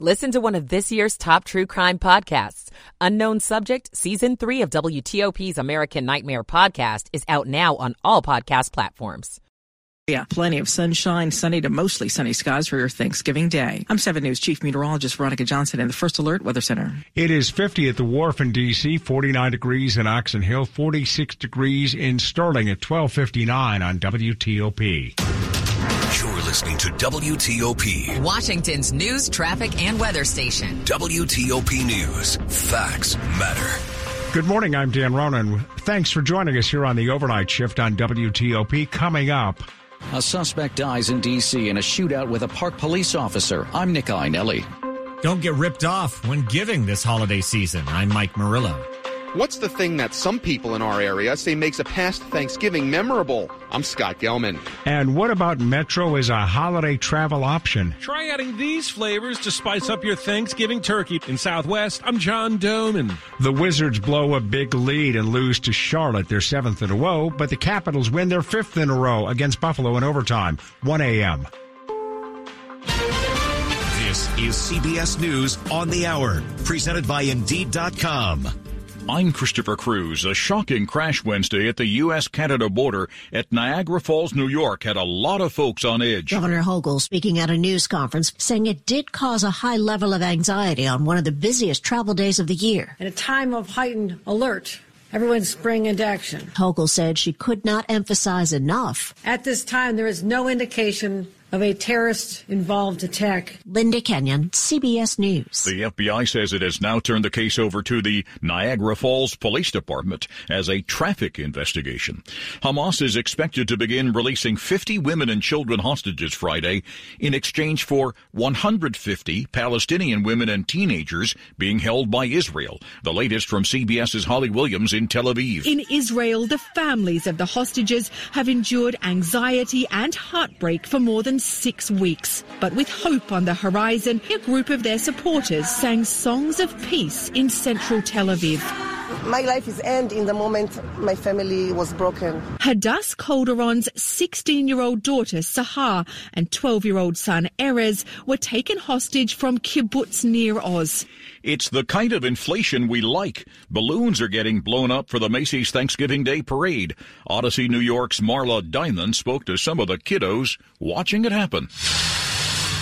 Listen to one of this year's top true crime podcasts. Unknown Subject, Season 3 of WTOP's American Nightmare podcast is out now on all podcast platforms. Yeah, plenty of sunshine, sunny to mostly sunny skies for your Thanksgiving Day. I'm 7 News Chief Meteorologist Veronica Johnson in the First Alert Weather Center. It is 50 at the Wharf in D.C., 49 degrees in Oxon Hill, 46 degrees in Sterling at 1259 on WTOP. You're listening to WTOP, Washington's news, traffic, and weather station. WTOP News. Facts matter. Good morning. I'm Dan Ronan. Thanks for joining us here on the overnight shift on WTOP. Coming up, A suspect dies in D.C. in a shootout with a park police officer. I'm Nick Iannelli. Don't get ripped off when giving this holiday season. I'm Mike Murillo. What's the thing that some people in our area say makes a past Thanksgiving memorable? I'm Scott Gelman. and what about Metro as a holiday travel option? Try adding these flavors to spice up your Thanksgiving turkey. In Southwest, I'm John Domen. The Wizards blow a big lead and lose to Charlotte, their seventh in a row, but the Capitals win their fifth in a row against Buffalo in overtime, 1 a.m. This is CBS News on the Hour, presented by Indeed.com. I'm Christopher Cruz. A shocking crash Wednesday at the U.S. Canada border at Niagara Falls, New York had a lot of folks on edge. Governor Hochul speaking at a news conference saying it did cause a high level of anxiety on one of the busiest travel days of the year. In a time of heightened alert, everyone spring into action. Hochul said she could not emphasize enough. At this time, there is no indication of a terrorist involved attack. Linda Kenyon, CBS News. The FBI says it has now turned the case over to the Niagara Falls Police Department as a traffic investigation. Hamas is expected to begin releasing 50 women and children hostages Friday in exchange for 150 Palestinian women and teenagers being held by Israel. The latest from CBS's Holly Williams in Tel Aviv. In Israel, the families of the hostages have endured anxiety and heartbreak for more than six weeks. But with hope on the horizon, a group of their supporters sang songs of peace in central Tel Aviv. My life is end in the moment my family was broken. Hadass Calderon's 16-year-old daughter Sahar and 12-year-old son Erez were taken hostage from kibbutz Nir Oz. It's the kind of inflation we like. Balloons are getting blown up for the Macy's Thanksgiving Day Parade. Odyssey New York's Marla Diamond spoke to some of the kiddos watching it happen.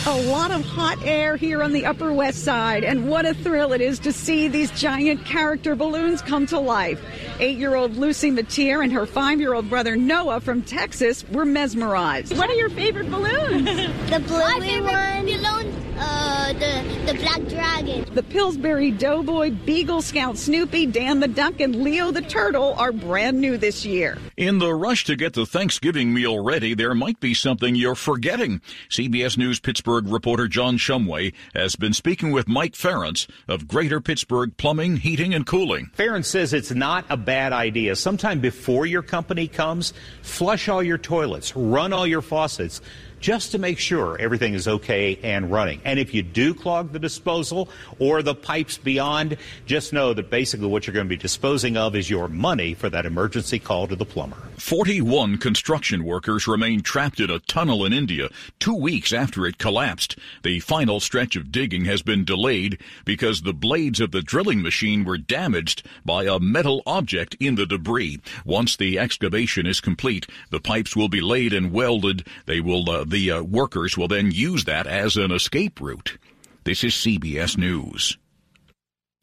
A lot of hot air here on the Upper West Side, and what a thrill it is to see these giant character balloons come to life. Eight year old Lucy Matier and her five year old brother Noah from Texas were mesmerized. What are your favorite balloons? The blue one. Balloon, uh, the, the black dragon. The Pillsbury Doughboy, Beagle Scout Snoopy, Dan the Duck, and Leo the Turtle are brand new this year. In the rush to get the Thanksgiving meal ready, there might be something you're forgetting. CBS News Pittsburgh reporter John Shumway has been speaking with Mike Ferentz of Greater Pittsburgh Plumbing, Heating, and Cooling. Ferentz says it's not a bad idea. Sometime before your company comes, flush all your toilets, run all your faucets just to make sure everything is okay and running. And if you do clog the disposal or the pipes beyond, just know that basically what you're going to be disposing of is your money for that emergency call to the plumber. 41 construction workers remain trapped in a tunnel in India two weeks after it collapsed. The final stretch of digging has been delayed because the blades of the drilling machine were damaged by a metal object in the debris. Once the excavation is complete, the pipes will be laid and welded. They will, uh, the uh, workers will then use that as an escape route. This is CBS News.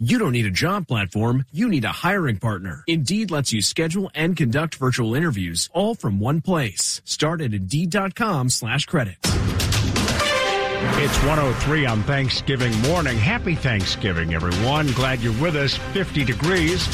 You don't need a job platform, you need a hiring partner. Indeed lets you schedule and conduct virtual interviews all from one place. Start at Indeed.com slash credit. It's 103 on Thanksgiving morning. Happy Thanksgiving, everyone. Glad you're with us. 50 degrees.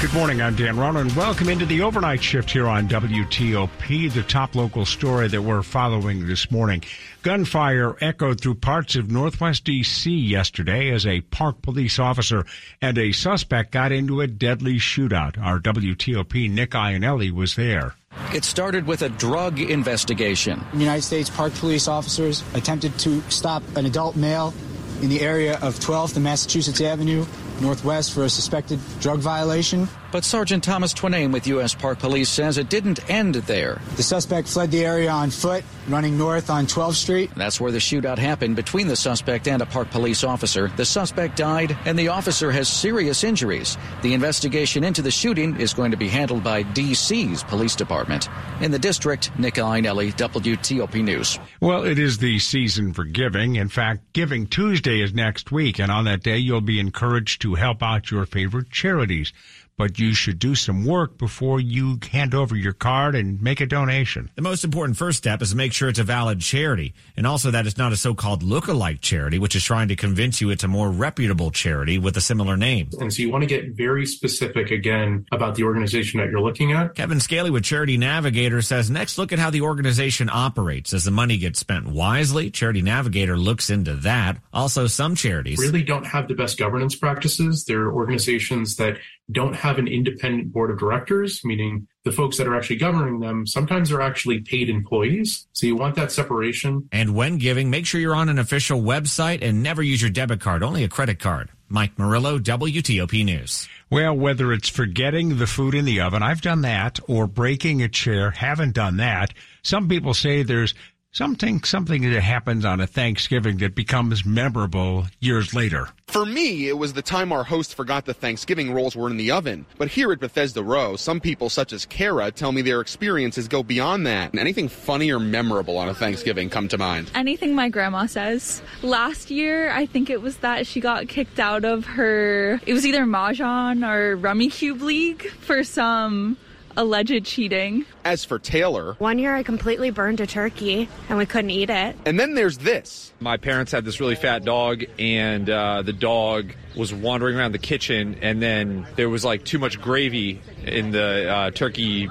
Good morning. I'm Dan Ronan. Welcome into the overnight shift here on WTOP, the top local story that we're following this morning. Gunfire echoed through parts of northwest D.C. yesterday as a park police officer and a suspect got into a deadly shootout. Our WTOP Nick Iannelli was there. It started with a drug investigation. United States Park Police officers attempted to stop an adult male in the area of 12th and Massachusetts Avenue Northwest for a suspected drug violation. But Sergeant Thomas Twiname with U.S. Park Police says it didn't end there. The suspect fled the area on foot, running north on 12th Street. That's where the shootout happened between the suspect and a park police officer. The suspect died, and the officer has serious injuries. The investigation into the shooting is going to be handled by D.C.'s police department. In the district, Nick Iannelli, WTOP News. Well, it is the season for giving. In fact, Giving Tuesday is next week, and on that day, you'll be encouraged to help out your favorite charities but you should do some work before you hand over your card and make a donation. The most important first step is to make sure it's a valid charity and also that it's not a so-called look-alike charity, which is trying to convince you it's a more reputable charity with a similar name. And so you want to get very specific again about the organization that you're looking at. Kevin Scally with Charity Navigator says next look at how the organization operates. As the money gets spent wisely, Charity Navigator looks into that. Also, some charities really don't have the best governance practices. They're organizations that don't have an independent board of directors, meaning the folks that are actually governing them sometimes are actually paid employees. So you want that separation. And when giving, make sure you're on an official website and never use your debit card, only a credit card. Mike Murillo, WTOP News. Well, whether it's forgetting the food in the oven, I've done that, or breaking a chair, haven't done that. Some people say there's something something that happens on a Thanksgiving that becomes memorable years later. For me, it was the time our host forgot the Thanksgiving rolls were in the oven. But here at Bethesda Row, some people such as Kara tell me their experiences go beyond that. Anything funny or memorable on a Thanksgiving come to mind? Anything my grandma says. Last year, I think it was that she got kicked out of her, it was either Mahjong or Rummikub League for some alleged cheating. As for Taylor, one year I completely burned a turkey and we couldn't eat it. And then there's this. My parents had this really fat dog, and uh, the dog was wandering around the kitchen, and then there was like too much gravy in the uh, turkey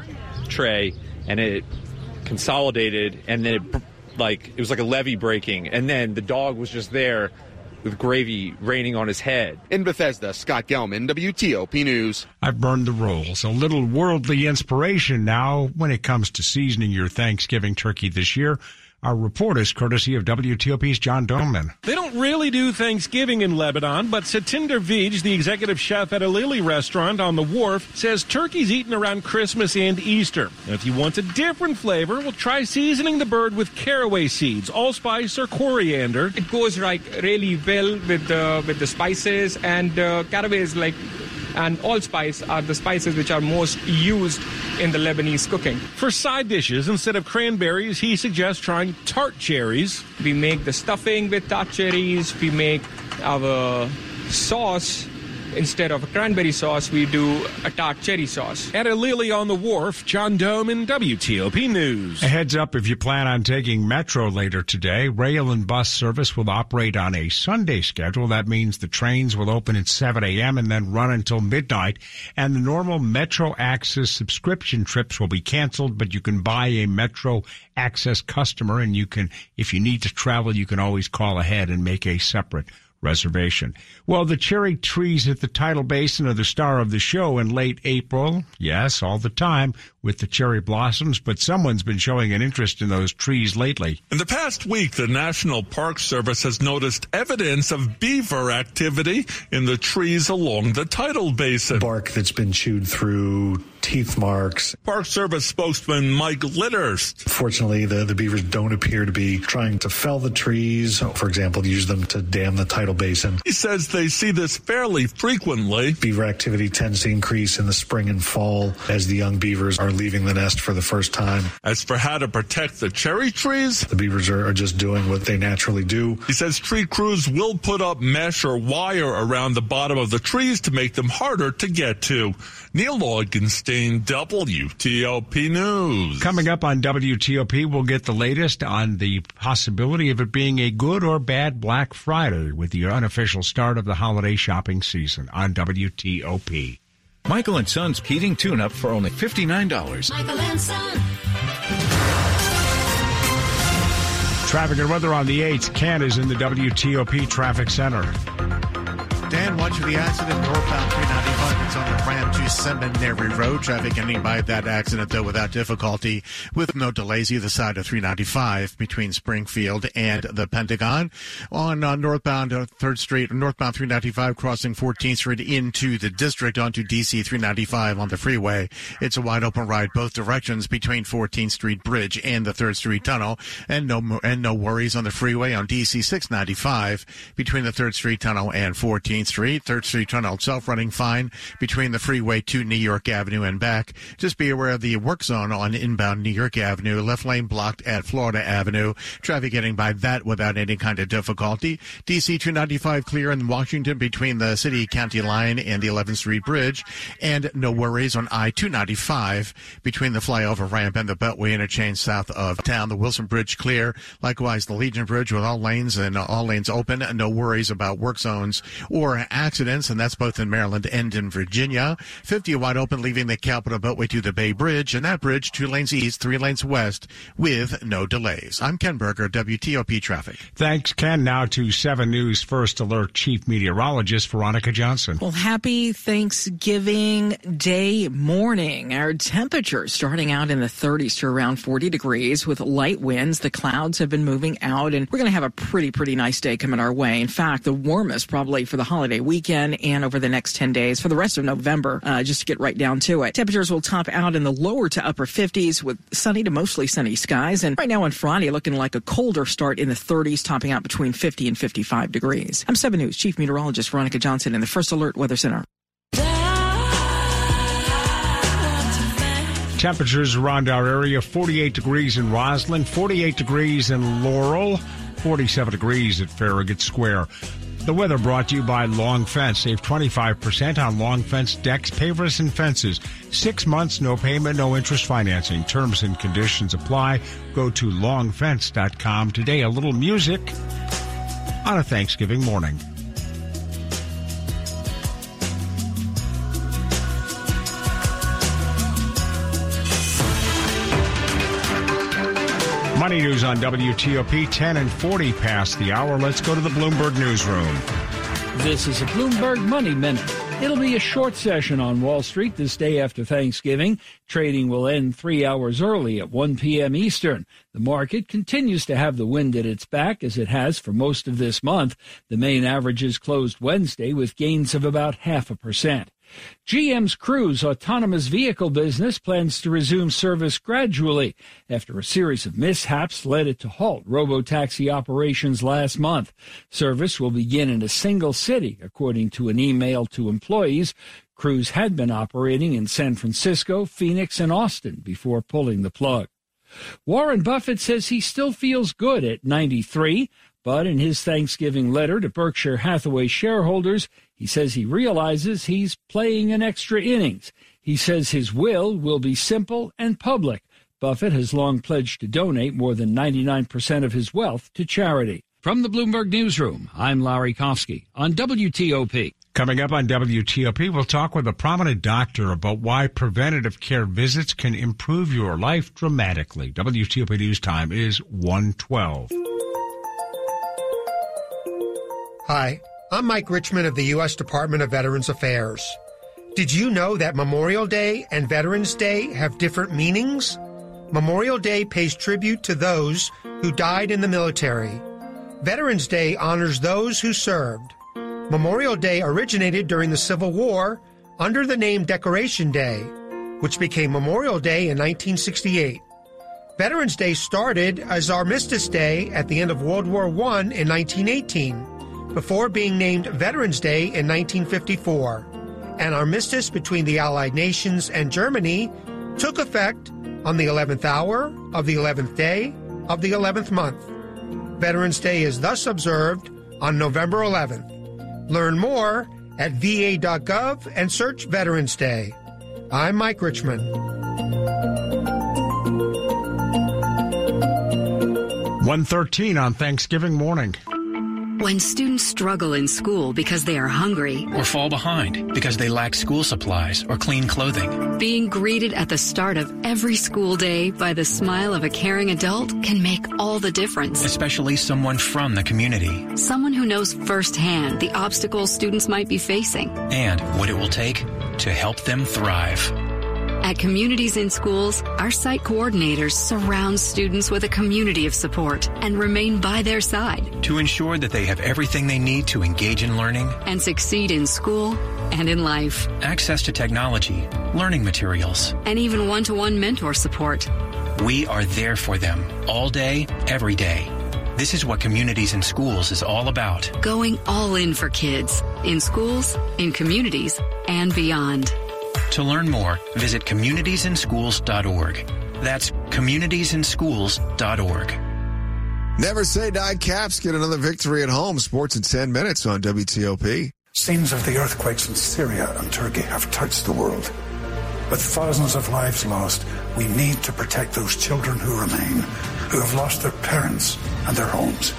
tray, and it consolidated, and then it like it was like a levee breaking, and then the dog was just there with gravy raining on his head. In Bethesda, Scott Gelman, WTOP News. I've burned the rolls. A little worldly inspiration now when it comes to seasoning your Thanksgiving turkey this year. Our report is courtesy of WTOP's John Domen. They don't really do Thanksgiving in Lebanon, but Satinder Vij, the executive chef at Ilili restaurant on the wharf, says turkey's eaten around Christmas and Easter. And if you want a different flavor, well, try seasoning the bird with caraway seeds, allspice, or coriander. It goes like really well with the with the spices, and uh, caraway is like and allspice are the spices which are most used in the Lebanese cooking. For side dishes, instead of cranberries, he suggests trying tart cherries. We make the stuffing with tart cherries. We make our sauce instead of a cranberry sauce, we do a tart cherry sauce. At Ilili on the Wharf, John Domen WTOP News. A heads up if you plan on taking Metro later today, rail and bus service will operate on a Sunday schedule. That means the trains will open at 7 a.m. and then run until midnight. And the normal Metro Access subscription trips will be canceled, but you can buy a Metro Access customer and you can, if you need to travel, you can always call ahead and make a separate reservation. Well, the cherry trees at the tidal basin are the star of the show in late April. Yes, all the time with the cherry blossoms, but someone's been showing an interest in those trees lately. In the past week, the National Park Service has noticed evidence of beaver activity in the trees along the tidal basin. Bark that's been chewed through, teeth marks. Park Service spokesman Mike Litterst. Fortunately, the, the beavers don't appear to be trying to fell the trees, for example, use them to dam the tidal basin. He says they see this fairly frequently. Beaver activity tends to increase in the spring and fall as the young beavers are leaving the nest for the first time. As for how to protect the cherry trees, the beavers are, are just doing what they naturally do. He says tree crews will put up mesh or wire around the bottom of the trees to make them harder to get to. Neil Augenstein, WTOP News. Coming up on WTOP, we'll get the latest on the possibility of it being a good or bad Black Friday with the unofficial start of the holiday shopping season on WTOP. Michael and Son's heating tune-up for only $59. Michael and Son. Traffic and weather on the 8th. Ken is in the WTOP Traffic Center. Dan, much of the accident northbound 395. It's on the Ram to Seminary Road. Traffic ending by that accident, though, without difficulty, with no delays either side of 395 between Springfield and the Pentagon. On uh, northbound uh, 3rd Street, northbound 395, crossing 14th Street into the district onto DC 395 on the freeway. It's a wide open ride both directions between 14th Street Bridge and the 3rd Street Tunnel, and no and no worries on the freeway on DC 695 between the 3rd Street Tunnel and 14th Street. 3rd Street Tunnel itself running fine between the freeway to New York Avenue and back. Just be aware of the work zone on inbound New York Avenue. Left lane blocked at Florida Avenue. Traffic getting by that without any kind of difficulty. DC 295 clear in Washington between the city county line and the 11th Street Bridge. And no worries on I 295 between the flyover ramp and the Beltway interchange south of town. The Wilson Bridge clear. Likewise, the Legion Bridge with all lanes and all lanes open. No worries about work zones or accidents, and that's both in Maryland and in Virginia. 50 wide open, leaving the Capitol Beltway to the Bay Bridge, and that bridge two lanes east, three lanes west, with no delays. I'm Ken Berger, WTOP Traffic. Thanks, Ken. Now to 7 News First Alert Chief Meteorologist Veronica Johnson. Well, happy Thanksgiving Day morning. Our temperatures starting out in the 30s to around 40 degrees with light winds. The clouds have been moving out, and we're going to have a pretty, pretty nice day coming our way. In fact, the warmest probably for the holiday weekend and over the next 10 days for the rest of November, uh, just to get right down to it. Temperatures will top out in the lower to upper 50s with sunny to mostly sunny skies. And right now on Friday, looking like a colder start in the 30s, topping out between 50 and 55 degrees. I'm 7 News Chief Meteorologist Veronica Johnson in the First Alert Weather Center. Temperatures around our area 48 degrees in Rosslyn, 48 degrees in Laurel, 47 degrees at Farragut Square. The weather brought to you by Long Fence. Save 25% on Long Fence decks, pavers, and fences. Six months, no payment, no interest financing. Terms and conditions apply. Go to longfence.com today. A little music on a Thanksgiving morning. Money news on WTOP 10 and 40 past the hour. Let's go to the Bloomberg Newsroom. This is a Bloomberg Money Minute. It'll be a short session on Wall Street this day after Thanksgiving. Trading will end three hours early at 1 p.m. Eastern. The market continues to have the wind at its back as it has for most of this month. The main averages closed Wednesday with gains of about half a percent. GM's Cruise autonomous vehicle business plans to resume service gradually after a series of mishaps led it to halt robotaxi operations last month. Service will begin in a single city, according to an email to employees. Cruise had been operating in San Francisco, Phoenix, and Austin before pulling the plug. Warren Buffett says he still feels good at 93, but in his Thanksgiving letter to Berkshire Hathaway shareholders, he says he realizes he's playing an extra innings. He says his will will be simple and public. Buffett has long pledged to donate more than 99% of his wealth to charity. From the Bloomberg Newsroom, I'm Larry Kofsky on WTOP. Coming up on WTOP, we'll talk with a prominent doctor about why preventative care visits can improve your life dramatically. WTOP News Time is 112. Hi, I'm Mike Richmond of the U.S. Department of Veterans Affairs. Did you know that Memorial Day and Veterans Day have different meanings? Memorial Day pays tribute to those who died in the military. Veterans Day honors those who served. Memorial Day originated during the Civil War under the name Decoration Day, which became Memorial Day in 1968. Veterans Day started as Armistice Day at the end of World War I in 1918 before being named Veterans Day in 1954. An armistice between the Allied nations and Germany took effect on the 11th hour of the 11th day of the 11th month. Veterans Day is thus observed on November 11th. Learn more at va.gov and search Veterans Day. I'm Mike Richmond. 113 on Thanksgiving morning. When students struggle in school because they are hungry or fall behind because they lack school supplies or clean clothing, being greeted at the start of every school day by the smile of a caring adult can make all the difference. Especially someone from the community. Someone who knows firsthand the obstacles students might be facing and what it will take to help them thrive. At Communities in Schools, our site coordinators surround students with a community of support and remain by their side to ensure that they have everything they need to engage in learning and succeed in school and in life. Access to technology, learning materials, and even one to one mentor support. We are there for them all day, every day. This is what Communities in Schools is all about. Going all in for kids, in schools, in communities, and beyond. To learn more, visit communitiesinschools.org. That's communitiesinschools.org. Never say die caps get another victory at home. Sports in 10 minutes on WTOP. Scenes of the earthquakes in Syria and Turkey have touched the world. With thousands of lives lost, we need to protect those children who remain, who have lost their parents and their homes.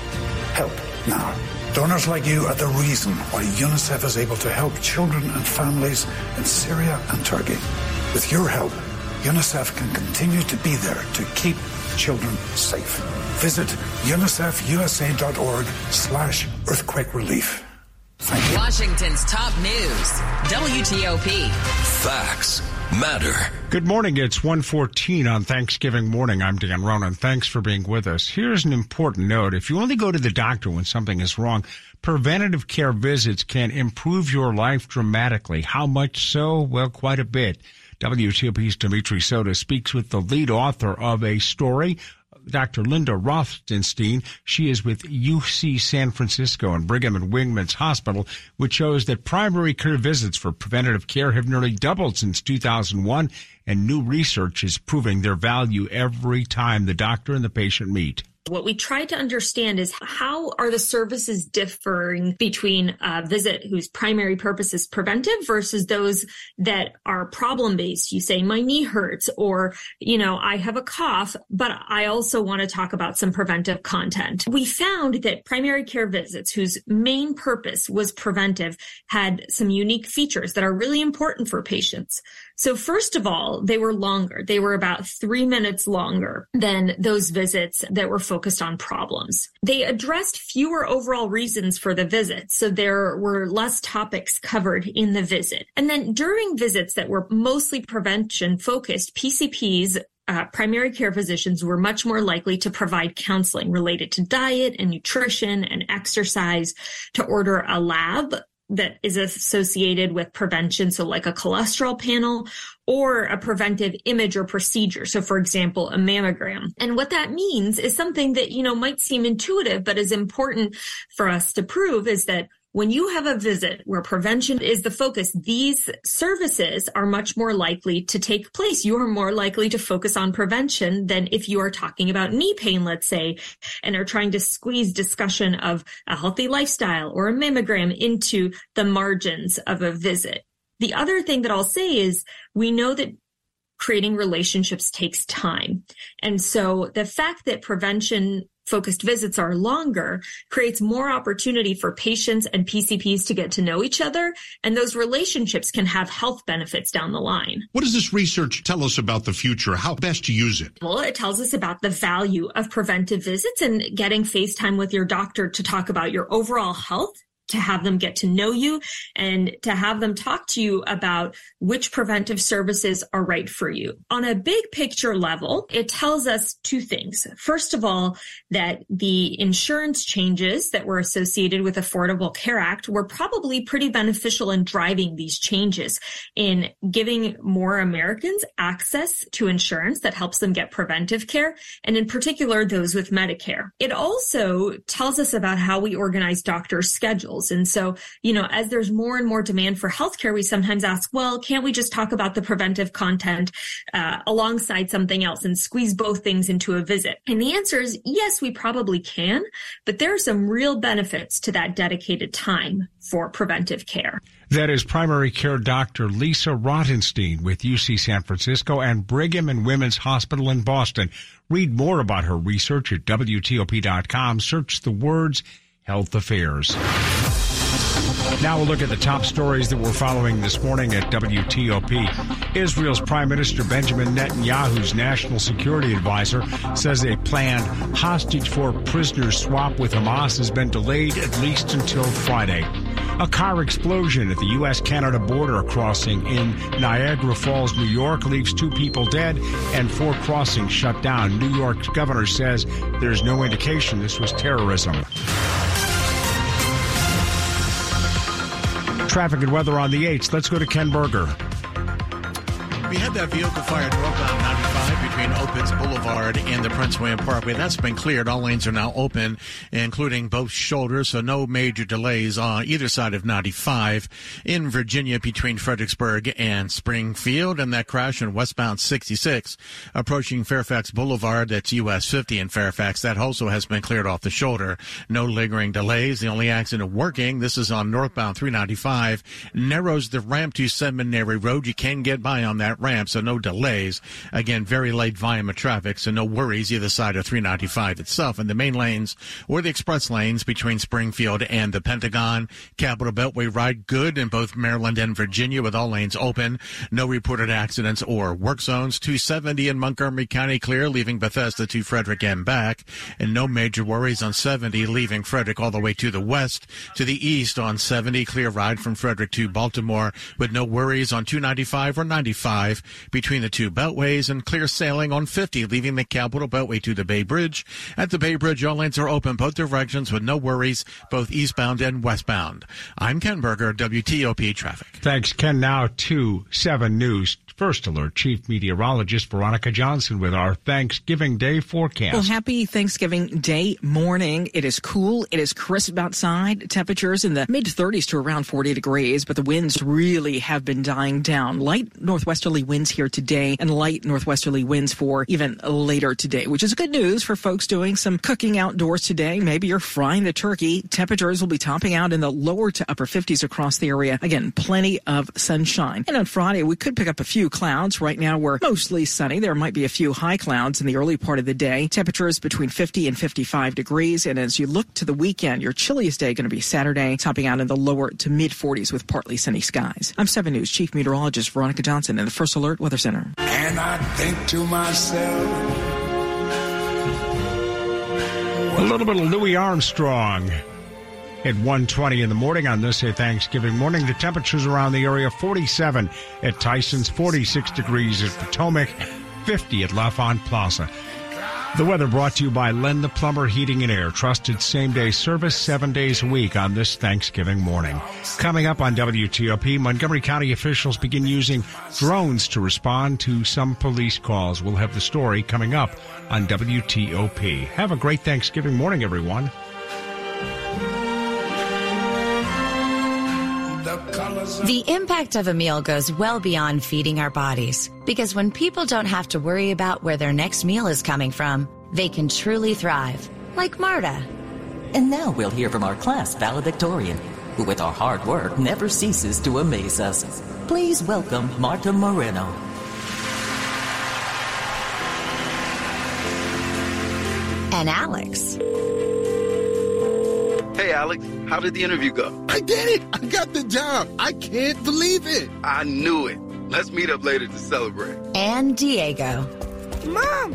Help now. Donors like you are the reason why UNICEF is able to help children and families in Syria and Turkey. With your help, UNICEF can continue to be there to keep children safe. Visit unicefusa.org slash earthquake relief. Washington's top news, WTOP. Facts matter. Good morning. It's 114 on Thanksgiving morning. I'm Dan Ronan. Thanks for being with us. Here's an important note. If you only go to the doctor when something is wrong, preventative care visits can improve your life dramatically. How much so? Well, quite a bit. WTOP's Dimitri Sotis speaks with the lead author of a story Dr. Linda Rotenstein. She is with UC San Francisco and Brigham and Women's Hospital, which shows that primary care visits for preventative care have nearly doubled since 2001, and new research is proving their value every time the doctor and the patient meet. What we try to understand is how are the services differing between a visit whose primary purpose is preventive versus those that are problem based. You say, my knee hurts, or, you know, I have a cough, but I also want to talk about some preventive content. We found that primary care visits whose main purpose was preventive had some unique features that are really important for patients. So first of all, they were longer. They were about three minutes longer than those visits that were focused on problems. They addressed fewer overall reasons for the visit. So there were less topics covered in the visit. And then during visits that were mostly prevention focused, PCPs uh, primary care physicians were much more likely to provide counseling related to diet and nutrition and exercise, to order a lab that is associated with prevention. So like a cholesterol panel or a preventive image or procedure. So for example, a mammogram. And what that means is something that, you know, might seem intuitive, but is important for us to prove is that when you have a visit where prevention is the focus, these services are much more likely to take place. You are more likely to focus on prevention than if you are talking about knee pain, let's say, and are trying to squeeze discussion of a healthy lifestyle or a mammogram into the margins of a visit. The other thing that I'll say is we know that creating relationships takes time. And so the fact that prevention focused visits are longer creates more opportunity for patients and PCPs to get to know each other. And those relationships can have health benefits down the line. What does this research tell us about the future? How best to use it? Well, it tells us about the value of preventive visits and getting FaceTime with your doctor to talk about your overall health to have them get to know you and to have them talk to you about which preventive services are right for you. On a big picture level, it tells us two things. First of all, that the insurance changes that were associated with Affordable Care Act were probably pretty beneficial in driving these changes in giving more Americans access to insurance that helps them get preventive care and in particular those with Medicare. It also tells us about how we organize doctors' schedules and so, you know, as there's more and more demand for healthcare, we sometimes ask, well, can't we just talk about the preventive content uh, alongside something else and squeeze both things into a visit? And the answer is yes, we probably can, but there are some real benefits to that dedicated time for preventive care. That is primary care doctor Lisa Rotenstein with UC San Francisco and Brigham and Women's Hospital in Boston. Read more about her research at WTOP.com. Search the words Health Affairs. Now we'll look at the top stories that we're following this morning at WTOP. Israel's Prime Minister Benjamin Netanyahu's national security advisor says a planned hostage for prisoners swap with Hamas has been delayed at least until Friday. A car explosion at the U.S. Canada border crossing in Niagara Falls, New York, leaves two people dead and four crossings shut down. New York's governor says there's no indication this was terrorism. Traffic and weather on the 8th. Let's go to Ken Berger. We had that vehicle fire northbound 95 between Opitz Boulevard and the Prince William Parkway. That's been cleared. All lanes are now open, including both shoulders, so no major delays on either side of 95. In Virginia, between Fredericksburg and Springfield, and that crash in westbound 66, approaching Fairfax Boulevard, that's US 50 in Fairfax. That also has been cleared off the shoulder. No lingering delays. The only accident working, this is on northbound 395, narrows the ramp to Seminary Road. You can get by on that ramp, so no delays. Again, very late of traffic, so no worries either side of 395 itself. And the main lanes or the express lanes between Springfield and the Pentagon. Capital Beltway ride good in both Maryland and Virginia with all lanes open. No reported accidents or work zones. 270 in Montgomery County clear, leaving Bethesda to Frederick and back. And no major worries on 70, leaving Frederick all the way to the west. To the east on 70, clear ride from Frederick to Baltimore, with no worries on 295 or 95 between the two beltways and clear sailing on 50, leaving the Capital Beltway to the Bay Bridge. At the Bay Bridge, all lanes are open both directions with no worries, both eastbound and westbound. I'm Ken Berger, WTOP Traffic. Thanks, Ken. Now to 7 News. First Alert Chief Meteorologist Veronica Johnson with our Thanksgiving Day forecast. Well, happy Thanksgiving Day morning. It is cool. It is crisp outside. Temperatures in the mid 30s to around 40 degrees, but the winds really have been dying down. Light northwesterly winds here today and light northwesterly winds for even later today, which is good news for folks doing some cooking outdoors today. Maybe you're frying the turkey. Temperatures will be topping out in the lower to upper 50s across the area. Again, plenty of sunshine. And on Friday, we could pick up a few clouds. Right now, we're mostly sunny. There might be a few high clouds in the early part of the day. Temperatures between 50 and 55 degrees. And as you look to the weekend, your chilliest day going to be Saturday, topping out in the lower to mid 40s with partly sunny skies. I'm 7 News Chief Meteorologist Veronica Johnson in the First Alert Weather Center. And I think to myself, A little bit of Louis Armstrong at 1.20 in the morning on this Thanksgiving morning. The temperatures around the area 47 at Tyson's, 46 degrees at Potomac, 50 at L'Enfant Plaza. The weather brought to you by Len the Plumber Heating and Air. Trusted same day service seven days a week on this Thanksgiving morning. Coming up on WTOP, Montgomery County officials begin using drones to respond to some police calls. We'll have the story coming up on WTOP. Have a great Thanksgiving morning, everyone. The impact of a meal goes well beyond feeding our bodies. Because when people don't have to worry about where their next meal is coming from, they can truly thrive. Like Marta. And now we'll hear from our class valedictorian, who with our hard work never ceases to amaze us. Please welcome Marta Moreno. And Alex. Hey, Alex, how did the interview go? I did it! I got the job! I can't believe it! I knew it. Let's meet up later to celebrate. And Diego. Mom!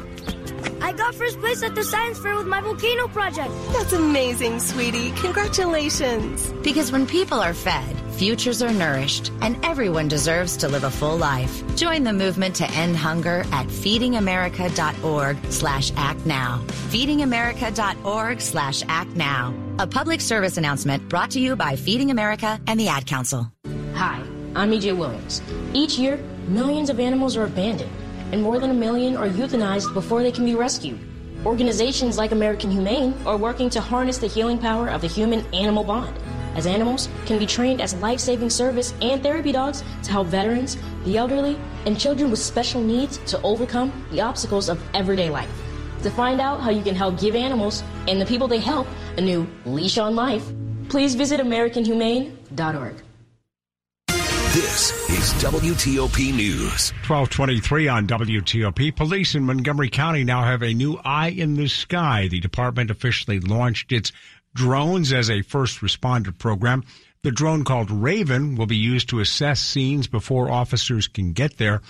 I got first place at the science fair with my volcano project. That's amazing, sweetie. Congratulations. Because when people are fed, futures are nourished, and everyone deserves to live a full life. Join the movement to end hunger at feedingamerica.org slash act now. Feedingamerica.org slash act now. A public service announcement brought to you by Feeding America and the Ad Council. Hi, I'm EJ Williams. Each year, millions of animals are abandoned, and more than a million are euthanized before they can be rescued. Organizations like American Humane are working to harness the healing power of the human animal bond, as animals can be trained as life saving service and therapy dogs to help veterans, the elderly, and children with special needs to overcome the obstacles of everyday life. To find out how you can help give animals and the people they help a new leash on life, please visit AmericanHumane.org. This is WTOP News. 1223 on WTOP. Police in Montgomery County now have a new eye in the sky. The department officially launched its drones as a first responder program. The drone called Raven will be used to assess scenes before officers can get there.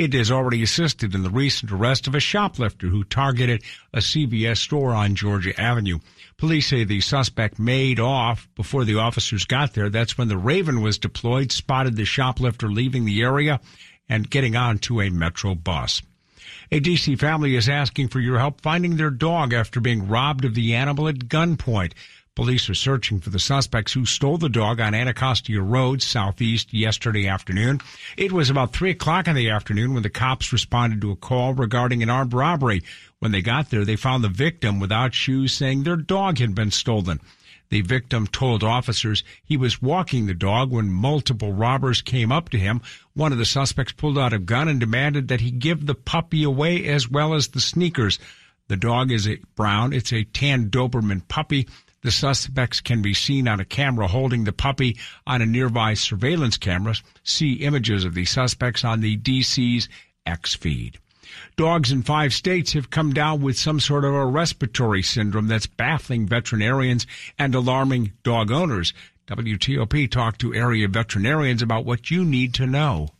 It has already assisted in the recent arrest of a shoplifter who targeted a CVS store on Georgia Avenue. Police say the suspect made off before the officers got there. That's when the Raven was deployed, spotted the shoplifter leaving the area and getting onto a Metro bus. A DC family is asking for your help finding their dog after being robbed of the animal at gunpoint. Police are searching for the suspects who stole the dog on Anacostia Road, southeast, yesterday afternoon. It was about 3 o'clock in the afternoon when the cops responded to a call regarding an armed robbery. When they got there, they found the victim without shoes saying their dog had been stolen. The victim told officers he was walking the dog when multiple robbers came up to him. One of the suspects pulled out a gun and demanded that he give the puppy away as well as the sneakers. The dog is a brown. It's a tan Doberman puppy. The suspects can be seen on a camera holding the puppy on a nearby surveillance camera. See images of the suspects on the DC's X feed. Dogs in five states have come down with some sort of a respiratory syndrome that's baffling veterinarians and alarming dog owners. WTOP talked to area veterinarians about what you need to know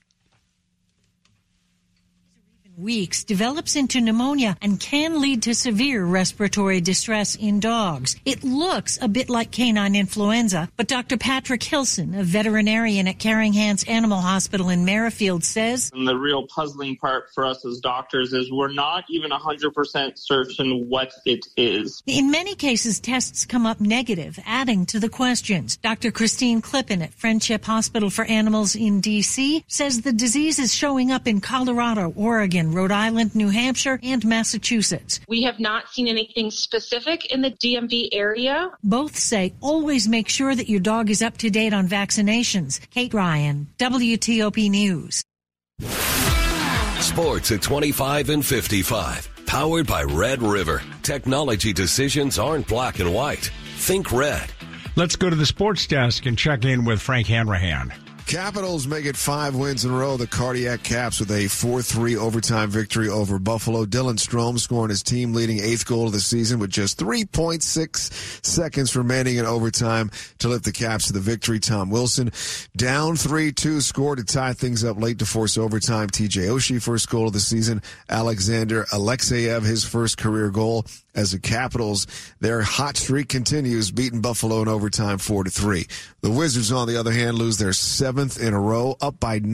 weeks develops into pneumonia and can lead to severe respiratory distress in dogs. It looks a bit like canine influenza, but Dr. Patrick Hilson, a veterinarian at Caring Hands Animal Hospital in Merrifield, says and the real puzzling part for us as doctors is we're not even 100% certain what it is. In many cases, tests come up negative, adding to the questions. Dr. Christine Klippen at Friendship Hospital for Animals in D.C. says the disease is showing up in Colorado, Oregon, Rhode Island, New Hampshire, and Massachusetts. We have not seen anything specific in the DMV area. Both say always make sure that your dog is up to date on vaccinations. Kate Ryan, WTOP News. Sports at 25 and 55. Powered by Red River. Technology decisions aren't black and white. Think red. Let's go to the sports desk and check in with Frank Hanrahan. Capitals make it five wins in a row. The Cardiac Caps with a 4-3 overtime victory over Buffalo. Dylan Strome scoring his team leading eighth goal of the season with just 3.6 seconds remaining in overtime to lift the Caps to the victory. Tom Wilson down 3-2 scored to tie things up late to force overtime. TJ Oshie first goal of the season. Alexander Alexeyev his first career goal as the Capitals, their hot streak continues, beating Buffalo in overtime 4 to 3. The Wizards, on the other hand, lose their seventh in a row, up by 19.